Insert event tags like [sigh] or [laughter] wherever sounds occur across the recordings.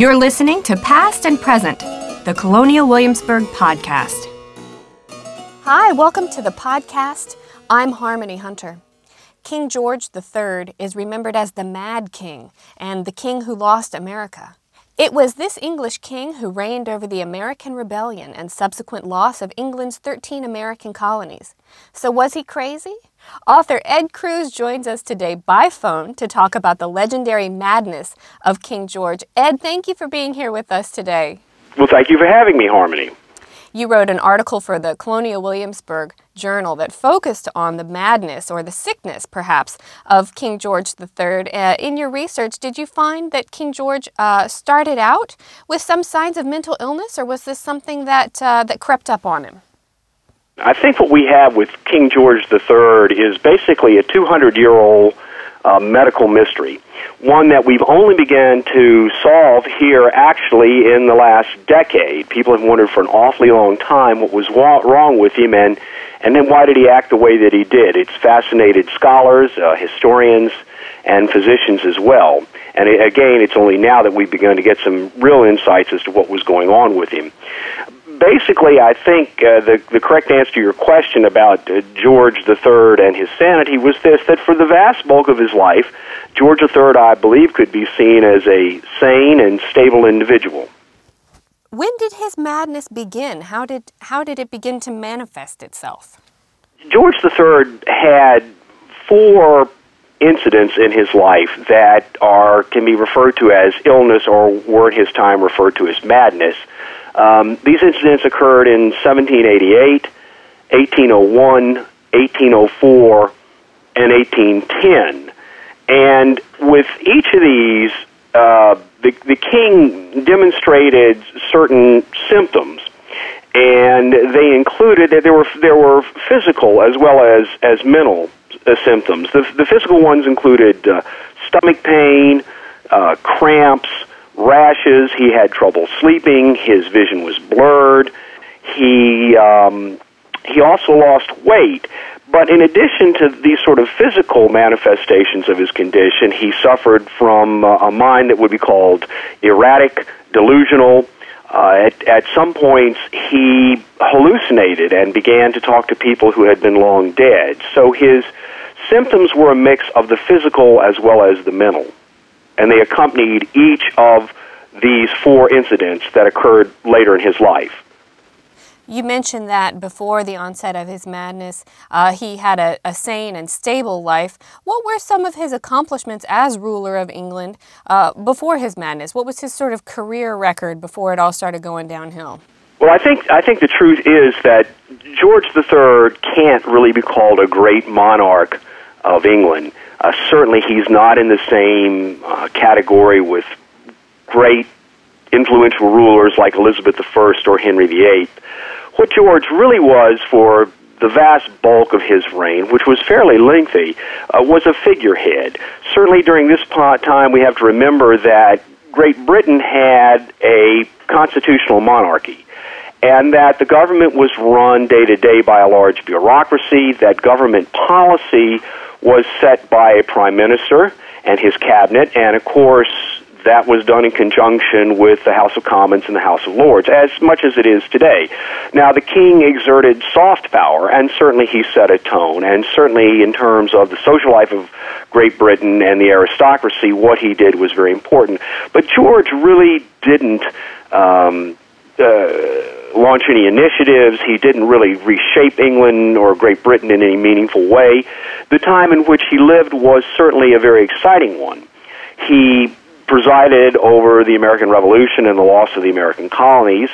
You're listening to Past and Present, the Colonial Williamsburg podcast. Hi, welcome to the podcast. I'm Harmony Hunter. King George III is remembered as the Mad King and the king who lost America. It was this English king who reigned over the American Rebellion and subsequent loss of England's 13 American colonies. So was he crazy? Author Ed Crews joins us today by phone to talk about the legendary madness of King George. Ed, thank you for being here with us today. Well, thank you for having me, Harmony. You wrote an article for the Colonial Williamsburg Journal that focused on the madness or the sickness, perhaps, of King George III. Uh, in your research, did you find that King George uh, started out with some signs of mental illness, or was this something that uh, that crept up on him? I think what we have with King George III is basically a 200 year old uh, medical mystery, one that we've only begun to solve here actually in the last decade. People have wondered for an awfully long time what was wa- wrong with him and, and then why did he act the way that he did. It's fascinated scholars, uh, historians, and physicians as well. And again, it's only now that we've begun to get some real insights as to what was going on with him basically, I think uh, the the correct answer to your question about uh, George III and his sanity was this: that for the vast bulk of his life, George III, I believe, could be seen as a sane and stable individual. When did his madness begin? How did how did it begin to manifest itself? George III had four incidents in his life that are can be referred to as illness or were at his time referred to as madness. Um, these incidents occurred in 1788, 1801, 1804, and 1810. And with each of these, uh, the, the king demonstrated certain symptoms, and they included that there were there were physical as well as as mental uh, symptoms. The, the physical ones included uh, stomach pain, uh, cramps, rashes. He had trouble sleeping. His vision was blurred. He um, he also lost weight. But in addition to these sort of physical manifestations of his condition, he suffered from uh, a mind that would be called erratic, delusional. Uh, at, at some points, he hallucinated and began to talk to people who had been long dead. So his symptoms were a mix of the physical as well as the mental and they accompanied each of these four incidents that occurred later in his life. You mentioned that before the onset of his madness, uh, he had a, a, sane and stable life. What were some of his accomplishments as ruler of England uh, before his madness? What was his sort of career record before it all started going downhill? Well, I think I think the truth is that George III can't really be called a great monarch of England. Uh, certainly, he's not in the same uh, category with great influential rulers like Elizabeth I or Henry VIII. What George really was for the vast bulk of his reign, which was fairly lengthy, uh, was a figurehead. Certainly during this time, we have to remember that Great Britain had a constitutional monarchy and that the government was run day to day by a large bureaucracy, that government policy was set by a prime minister and his cabinet, and of course, that was done in conjunction with the House of Commons and the House of Lords, as much as it is today. Now, the king exerted soft power, and certainly he set a tone, and certainly in terms of the social life of Great Britain and the aristocracy, what he did was very important. But George really didn't. Um, uh, launch any initiatives. He didn't really reshape England or Great Britain in any meaningful way. The time in which he lived was certainly a very exciting one. He presided over the American Revolution and the loss of the American colonies.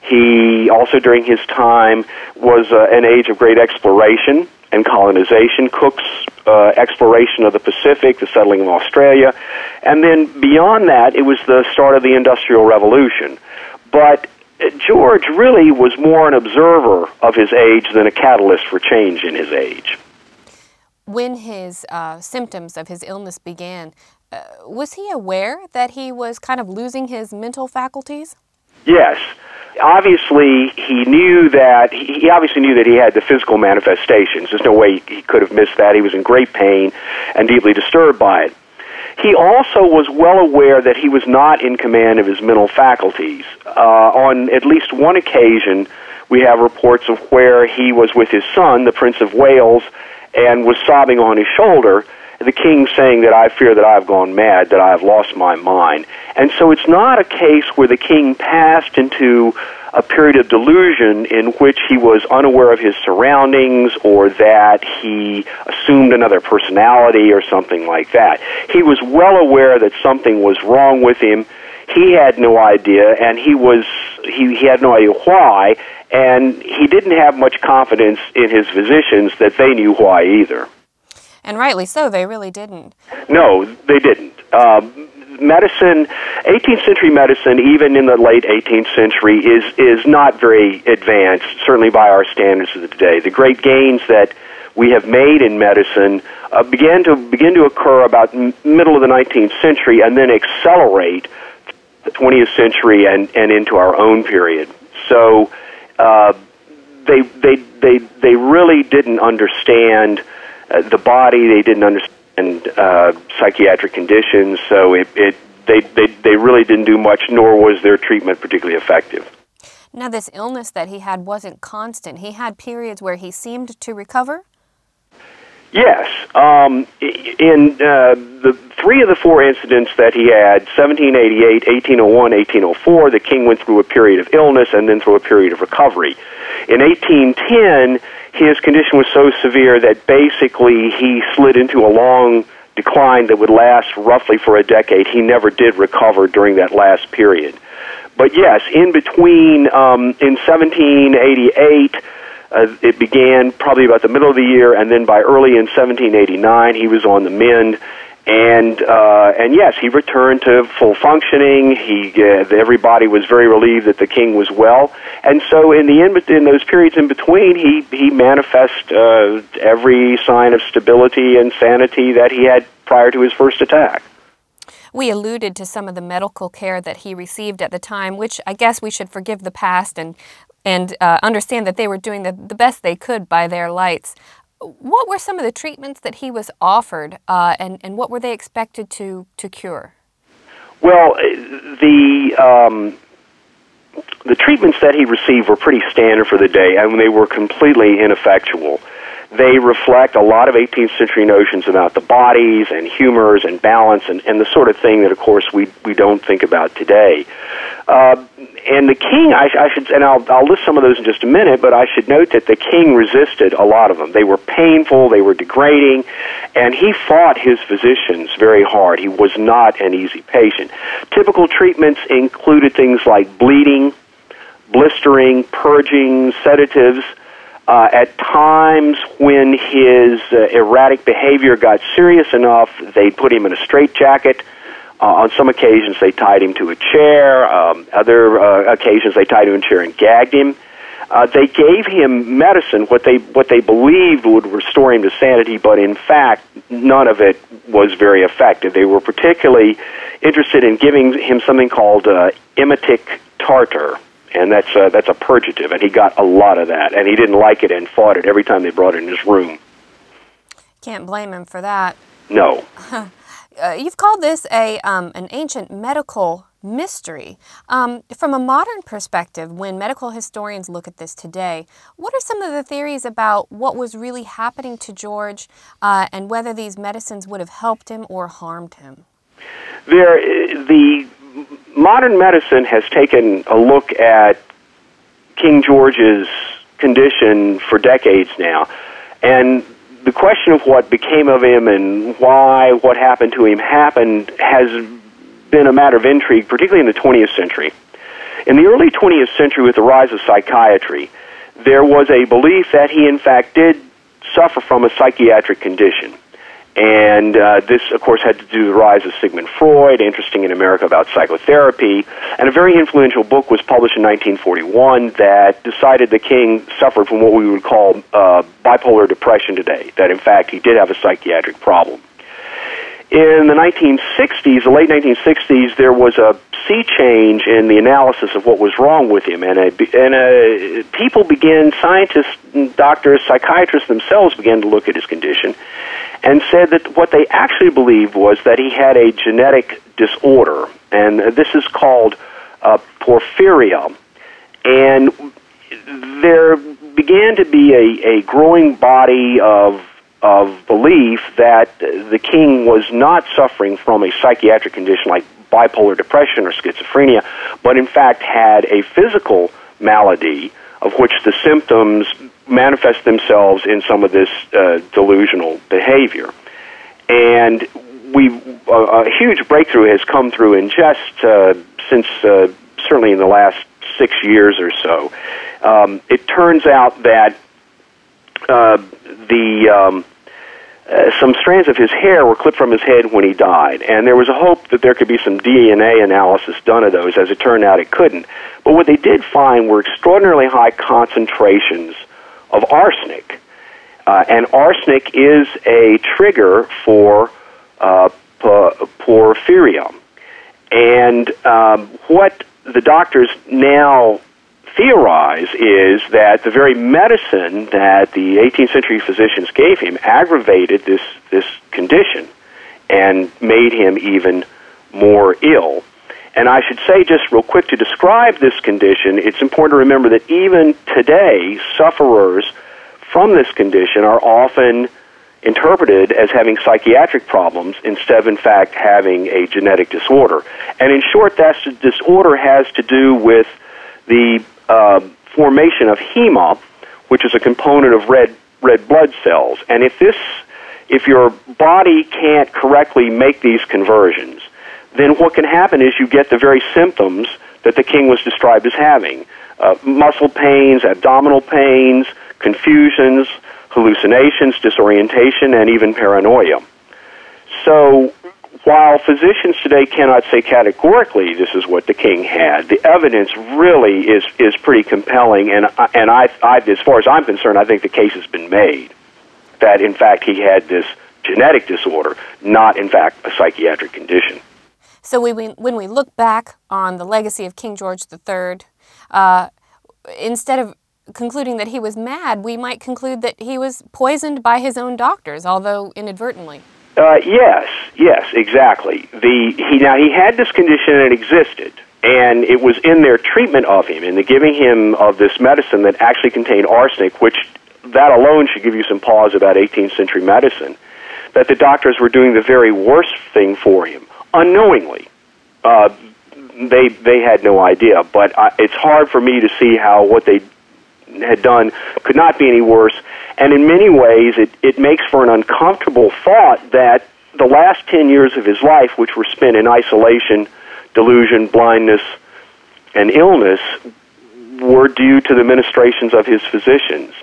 He also, during his time, was uh, an age of great exploration and colonization, Cook's uh, exploration of the Pacific, the settling of Australia, and then beyond that, it was the start of the Industrial Revolution. But George really was more an observer of his age than a catalyst for change in his age. When his uh, symptoms of his illness began, uh, was he aware that he was kind of losing his mental faculties? Yes. Obviously, he knew that he obviously knew that he had the physical manifestations. There's no way he could have missed that. He was in great pain and deeply disturbed by it he also was well aware that he was not in command of his mental faculties. Uh, on at least one occasion, we have reports of where he was with his son, the Prince of Wales, and was sobbing on his shoulder. The king saying that I fear that I have gone mad, that I have lost my mind. And so it's not a case where the king passed into a period of delusion in which he was unaware of his surroundings or that he assumed another personality or something like that. He was well aware that something was wrong with him. He had no idea, and he was he, he had no idea why, and he didn't have much confidence in his physicians that they knew why either. And rightly so, they really didn't. No, they didn't. Uh, medicine, 18th century medicine, even in the late 18th century, is is not very advanced. Certainly by our standards of the day, the great gains that we have made in medicine uh, began to begin to occur about m- middle of the 19th century, and then accelerate the 20th century and and into our own period. So. Uh, they they they they really didn't understand uh, the body. They didn't understand uh, psychiatric conditions. So it, it they, they they really didn't do much, nor was their treatment particularly effective. Now, this illness that he had wasn't constant. He had periods where he seemed to recover. Yes, um, in uh, the three of the four incidents that he had 1788, 1801, 1804 the king went through a period of illness and then through a period of recovery. In 1810, his condition was so severe that basically he slid into a long decline that would last roughly for a decade. He never did recover during that last period. But yes, in between, um, in 1788, uh, it began probably about the middle of the year, and then by early in 1789, he was on the mend. And uh, and yes, he returned to full functioning. He uh, everybody was very relieved that the king was well, and so in the in, in those periods in between, he he manifest uh, every sign of stability and sanity that he had prior to his first attack. We alluded to some of the medical care that he received at the time, which I guess we should forgive the past and and uh, understand that they were doing the, the best they could by their lights. What were some of the treatments that he was offered, uh, and, and what were they expected to, to cure? Well, the um, the treatments that he received were pretty standard for the day, and they were completely ineffectual. They reflect a lot of 18th century notions about the bodies and humors and balance and, and the sort of thing that, of course, we we don't think about today. Uh, and the king, I, I should, and I'll, I'll list some of those in just a minute, but I should note that the king resisted a lot of them. They were painful, they were degrading, and he fought his physicians very hard. He was not an easy patient. Typical treatments included things like bleeding, blistering, purging, sedatives. Uh, at times when his uh, erratic behavior got serious enough, they put him in a straitjacket uh, on some occasions, they tied him to a chair. Um, other uh, occasions, they tied him to a chair and gagged him. Uh, they gave him medicine, what they what they believed would restore him to sanity, but in fact, none of it was very effective. They were particularly interested in giving him something called uh, emetic tartar, and that's uh, that's a purgative, and he got a lot of that, and he didn't like it and fought it every time they brought it in his room. Can't blame him for that. No. [laughs] uh, you've called this a um, an ancient medical mystery. Um, from a modern perspective, when medical historians look at this today, what are some of the theories about what was really happening to George uh, and whether these medicines would have helped him or harmed him? There, the modern medicine has taken a look at King George's condition for decades now, and the question of what became of him and why what happened to him happened has been a matter of intrigue, particularly in the 20th century. In the early 20th century, with the rise of psychiatry, there was a belief that he, in fact, did suffer from a psychiatric condition. And uh, this, of course, had to do with the rise of Sigmund Freud, interesting in America about psychotherapy. And a very influential book was published in 1941 that decided the king suffered from what we would call uh, bipolar depression today, that in fact he did have a psychiatric problem. In the 1960s, the late 1960s, there was a sea change in the analysis of what was wrong with him, and, a, and a, people began, scientists, doctors, psychiatrists themselves began to look at his condition, and said that what they actually believed was that he had a genetic disorder, and this is called uh, porphyria, and there began to be a, a growing body of of belief that the king was not suffering from a psychiatric condition like bipolar depression or schizophrenia, but in fact had a physical malady of which the symptoms manifest themselves in some of this uh, delusional behavior. And we a huge breakthrough has come through in just uh, since uh, certainly in the last six years or so. Um, it turns out that uh, the um, uh, some strands of his hair were clipped from his head when he died, and there was a hope that there could be some DNA analysis done of those. As it turned out, it couldn't. But what they did find were extraordinarily high concentrations of arsenic, uh, and arsenic is a trigger for uh, porphyria. And um, what the doctors now theorize is that the very medicine that the 18th century physicians gave him aggravated this, this condition and made him even more ill. And I should say, just real quick, to describe this condition, it's important to remember that even today, sufferers from this condition are often interpreted as having psychiatric problems instead of, in fact, having a genetic disorder. And in short, that disorder has to do with the uh, formation of hema, which is a component of red red blood cells. And if this, if your body can't correctly make these conversions, then what can happen is you get the very symptoms that the king was described as having: uh, muscle pains, abdominal pains, confusions, hallucinations, disorientation, and even paranoia. So while physicians today cannot say categorically this is what the king had, the evidence really is is pretty compelling, and and I, I as far as I'm concerned, I think the case has been made that in fact he had this genetic disorder, not in fact a psychiatric condition. So we, when we look back on the legacy of King George III, uh, instead of concluding that he was mad, we might conclude that he was poisoned by his own doctors, although inadvertently. Uh, yes, yes, exactly. The he now he had this condition and it existed, and it was in their treatment of him, in the giving him of this medicine that actually contained arsenic, which that alone should give you some pause about 18th century medicine. That the doctors were doing the very worst thing for him unknowingly. Uh, they they had no idea, but I, it's hard for me to see how what they had done could not be any worse. And in many ways, it, it makes for an uncomfortable thought that the last 10 years of his life, which were spent in isolation, delusion, blindness, and illness, were due to the ministrations of his physicians.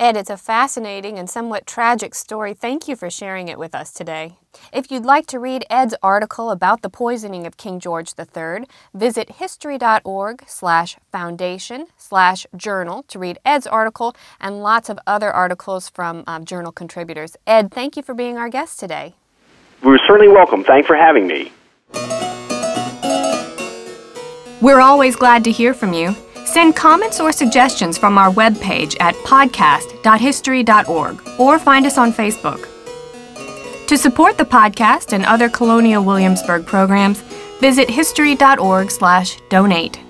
Ed, it's a fascinating and somewhat tragic story. Thank you for sharing it with us today. If you'd like to read Ed's article about the poisoning of King George III, visit history.org slash foundation slash journal to read Ed's article and lots of other articles from um, journal contributors. Ed, thank you for being our guest today. We're certainly welcome. Thanks for having me. We're always glad to hear from you. Send comments or suggestions from our webpage at podcast.history.org or find us on Facebook. To support the podcast and other Colonial Williamsburg programs, visit history.org/donate.